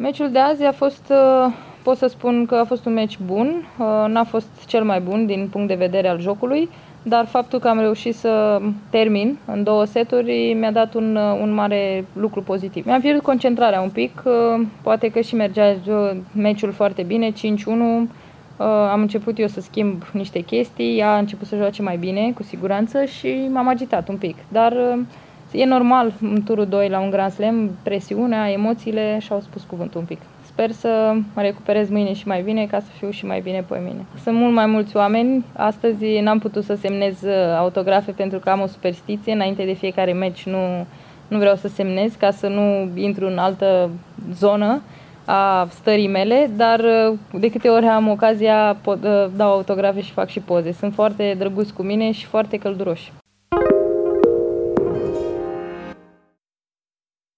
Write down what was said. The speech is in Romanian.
Meciul de azi a fost, pot să spun că a fost un meci bun, n-a fost cel mai bun din punct de vedere al jocului, dar faptul că am reușit să termin în două seturi mi-a dat un, un mare lucru pozitiv. Mi-am pierdut concentrarea un pic, poate că și mergea meciul foarte bine, 5-1, am început eu să schimb niște chestii, ea a început să joace mai bine, cu siguranță, și m-am agitat un pic. Dar e normal în turul 2 la un Grand Slam, presiunea, emoțiile și-au spus cuvântul un pic. Sper să mă recuperez mâine și mai bine ca să fiu și mai bine pe mine. Sunt mult mai mulți oameni. Astăzi n-am putut să semnez uh, autografe pentru că am o superstiție. Înainte de fiecare meci nu, nu vreau să semnez ca să nu intru în altă zonă a stării mele, dar uh, de câte ori am ocazia pot, uh, dau autografe și fac și poze. Sunt foarte drăguți cu mine și foarte călduroși.